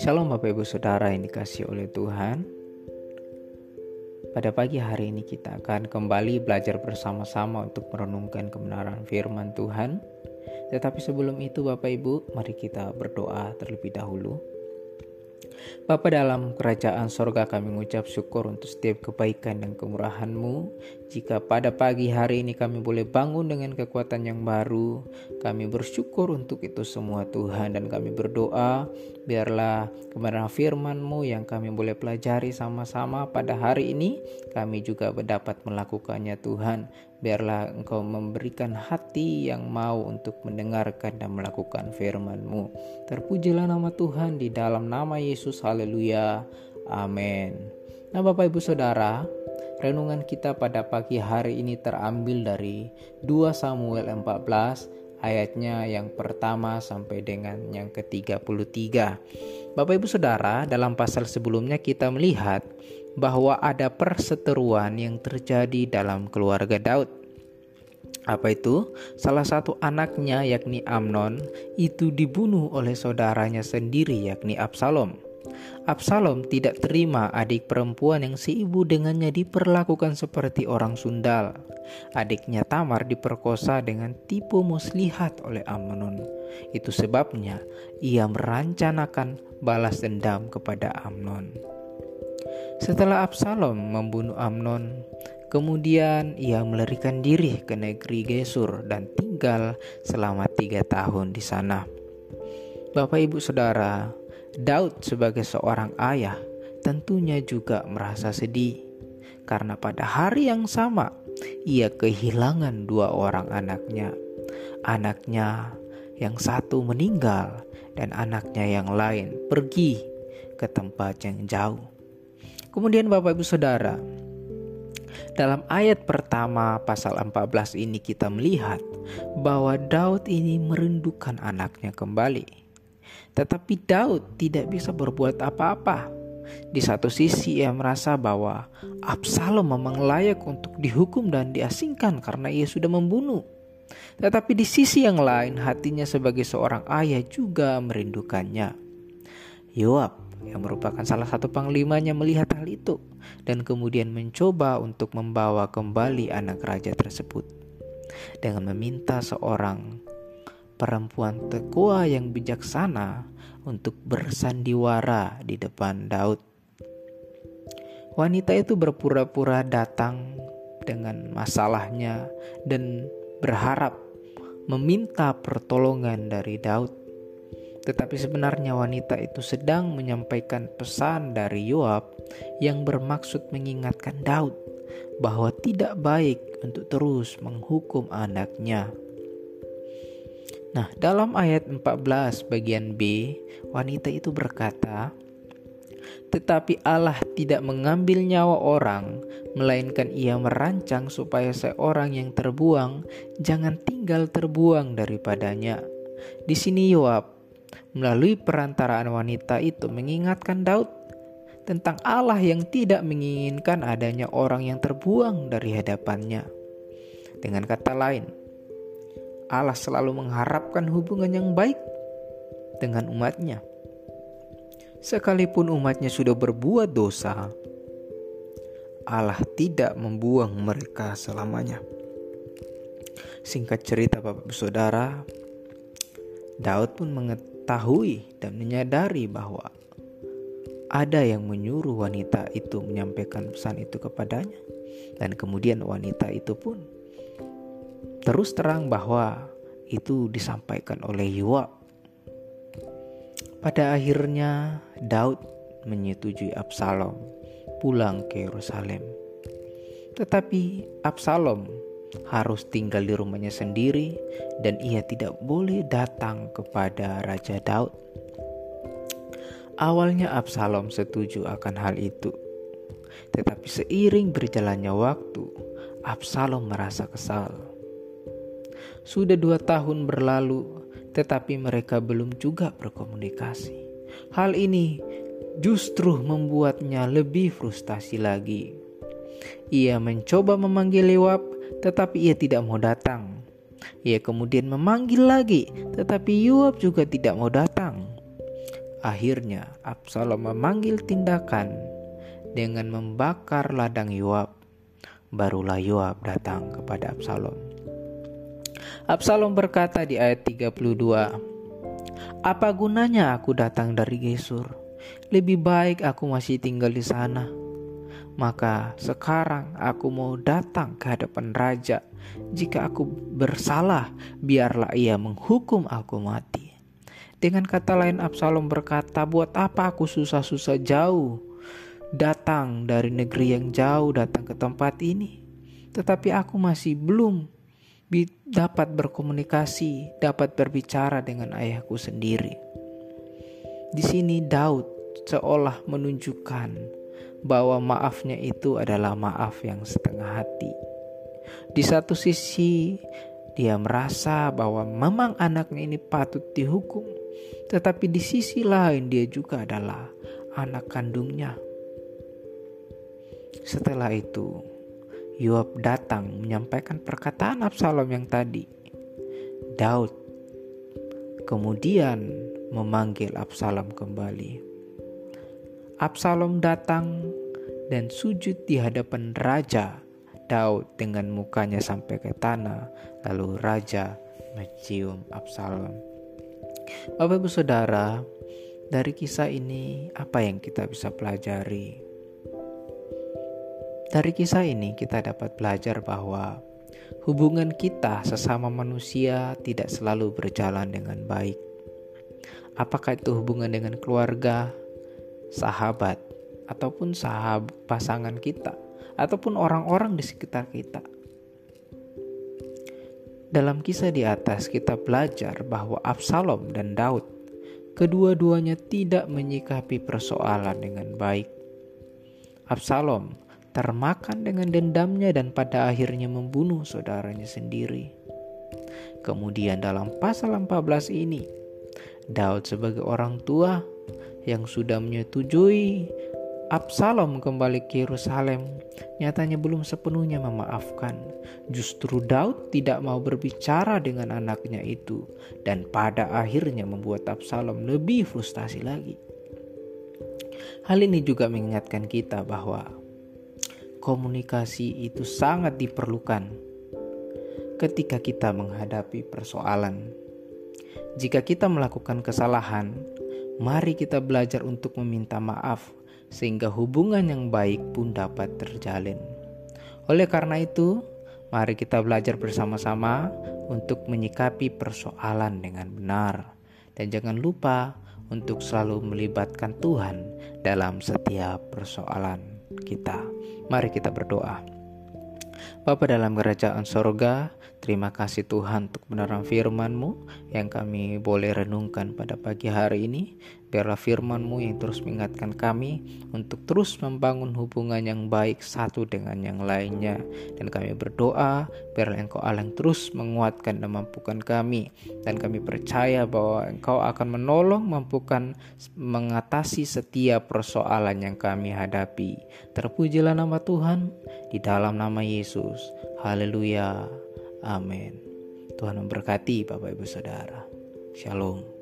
Shalom Bapak Ibu Saudara yang dikasih oleh Tuhan. Pada pagi hari ini kita akan kembali belajar bersama-sama untuk merenungkan kebenaran firman Tuhan. Tetapi sebelum itu Bapak Ibu mari kita berdoa terlebih dahulu Bapa dalam kerajaan sorga kami mengucap syukur untuk setiap kebaikan dan kemurahan-Mu. Jika pada pagi hari ini kami boleh bangun dengan kekuatan yang baru, kami bersyukur untuk itu semua Tuhan dan kami berdoa biarlah kebenaran firman-Mu yang kami boleh pelajari sama-sama pada hari ini, kami juga dapat melakukannya Tuhan. Biarlah Engkau memberikan hati yang mau untuk mendengarkan dan melakukan firman-Mu. Terpujilah nama Tuhan di dalam nama Yesus. Haleluya. Amin. Nah, Bapak Ibu Saudara, renungan kita pada pagi hari ini terambil dari 2 Samuel 14 ayatnya yang pertama sampai dengan yang ke-33. Bapak Ibu Saudara, dalam pasal sebelumnya kita melihat bahwa ada perseteruan yang terjadi dalam keluarga Daud. Apa itu? Salah satu anaknya yakni Amnon itu dibunuh oleh saudaranya sendiri yakni Absalom. Absalom tidak terima adik perempuan yang seibu dengannya diperlakukan seperti orang sundal. Adiknya Tamar diperkosa dengan tipu muslihat oleh Amnon. Itu sebabnya ia merancanakan balas dendam kepada Amnon. Setelah Absalom membunuh Amnon, kemudian ia melarikan diri ke negeri Gesur dan tinggal selama tiga tahun di sana. Bapak, ibu, saudara, Daud sebagai seorang ayah tentunya juga merasa sedih karena pada hari yang sama ia kehilangan dua orang anaknya. Anaknya yang satu meninggal dan anaknya yang lain pergi ke tempat yang jauh. Kemudian Bapak Ibu Saudara, dalam ayat pertama pasal 14 ini kita melihat bahwa Daud ini merindukan anaknya kembali. Tetapi Daud tidak bisa berbuat apa-apa. Di satu sisi ia merasa bahwa Absalom memang layak untuk dihukum dan diasingkan karena ia sudah membunuh. Tetapi di sisi yang lain hatinya sebagai seorang ayah juga merindukannya. Yoab yang merupakan salah satu panglimanya melihat hal itu dan kemudian mencoba untuk membawa kembali anak raja tersebut dengan meminta seorang perempuan tekua yang bijaksana untuk bersandiwara di depan Daud. Wanita itu berpura-pura datang dengan masalahnya dan berharap meminta pertolongan dari Daud. Tetapi sebenarnya wanita itu sedang menyampaikan pesan dari Yoab yang bermaksud mengingatkan Daud bahwa tidak baik untuk terus menghukum anaknya. Nah, dalam ayat 14 bagian B, wanita itu berkata, "Tetapi Allah tidak mengambil nyawa orang, melainkan Ia merancang supaya seorang yang terbuang jangan tinggal terbuang daripadanya." Di sini Yoab melalui perantaraan wanita itu mengingatkan Daud tentang Allah yang tidak menginginkan adanya orang yang terbuang dari hadapannya. Dengan kata lain, Allah selalu mengharapkan hubungan yang baik dengan umatnya. Sekalipun umatnya sudah berbuat dosa, Allah tidak membuang mereka selamanya. Singkat cerita Bapak Saudara, Daud pun mengetahui mengetahui dan menyadari bahwa ada yang menyuruh wanita itu menyampaikan pesan itu kepadanya, dan kemudian wanita itu pun terus terang bahwa itu disampaikan oleh Yoab. Pada akhirnya, Daud menyetujui Absalom pulang ke Yerusalem, tetapi Absalom harus tinggal di rumahnya sendiri dan ia tidak boleh datang kepada Raja Daud. Awalnya Absalom setuju akan hal itu. Tetapi seiring berjalannya waktu, Absalom merasa kesal. Sudah dua tahun berlalu, tetapi mereka belum juga berkomunikasi. Hal ini justru membuatnya lebih frustasi lagi. Ia mencoba memanggil Yoab, tetapi ia tidak mau datang. Ia kemudian memanggil lagi, tetapi Yoab juga tidak mau datang. Akhirnya Absalom memanggil tindakan dengan membakar ladang Yoab. Barulah Yoab datang kepada Absalom. Absalom berkata di ayat 32, "Apa gunanya aku datang dari Gesur? Lebih baik aku masih tinggal di sana." Maka sekarang aku mau datang ke hadapan raja. Jika aku bersalah, biarlah ia menghukum aku mati. Dengan kata lain Absalom berkata, "Buat apa aku susah-susah jauh datang dari negeri yang jauh datang ke tempat ini? Tetapi aku masih belum dapat berkomunikasi, dapat berbicara dengan ayahku sendiri." Di sini Daud seolah menunjukkan bahwa maafnya itu adalah maaf yang setengah hati. Di satu sisi, dia merasa bahwa memang anaknya ini patut dihukum, tetapi di sisi lain, dia juga adalah anak kandungnya. Setelah itu, Yoab datang menyampaikan perkataan Absalom yang tadi. Daud kemudian memanggil Absalom kembali. Absalom datang dan sujud di hadapan Raja Daud dengan mukanya sampai ke tanah. Lalu Raja mencium Absalom. Bapak Ibu Saudara, dari kisah ini apa yang kita bisa pelajari? Dari kisah ini kita dapat belajar bahwa hubungan kita sesama manusia tidak selalu berjalan dengan baik. Apakah itu hubungan dengan keluarga, sahabat ataupun sahabat pasangan kita ataupun orang-orang di sekitar kita. Dalam kisah di atas kita belajar bahwa Absalom dan Daud kedua-duanya tidak menyikapi persoalan dengan baik. Absalom termakan dengan dendamnya dan pada akhirnya membunuh saudaranya sendiri. Kemudian dalam pasal 14 ini, Daud sebagai orang tua yang sudah menyetujui Absalom kembali ke Yerusalem nyatanya belum sepenuhnya memaafkan. Justru Daud tidak mau berbicara dengan anaknya itu dan pada akhirnya membuat Absalom lebih frustasi lagi. Hal ini juga mengingatkan kita bahwa komunikasi itu sangat diperlukan ketika kita menghadapi persoalan. Jika kita melakukan kesalahan, Mari kita belajar untuk meminta maaf, sehingga hubungan yang baik pun dapat terjalin. Oleh karena itu, mari kita belajar bersama-sama untuk menyikapi persoalan dengan benar, dan jangan lupa untuk selalu melibatkan Tuhan dalam setiap persoalan kita. Mari kita berdoa. Bapa dalam kerajaan sorga, Terima kasih Tuhan untuk benaran firman-Mu yang kami boleh renungkan pada pagi hari ini. Biarlah firman-Mu yang terus mengingatkan kami untuk terus membangun hubungan yang baik satu dengan yang lainnya. Dan kami berdoa biarlah Engkau Allah yang terus menguatkan dan mampukan kami. Dan kami percaya bahwa Engkau akan menolong, mampukan mengatasi setiap persoalan yang kami hadapi. Terpujilah nama Tuhan di dalam nama Yesus. Haleluya. Amin. Tuhan memberkati Bapak Ibu Saudara. Shalom.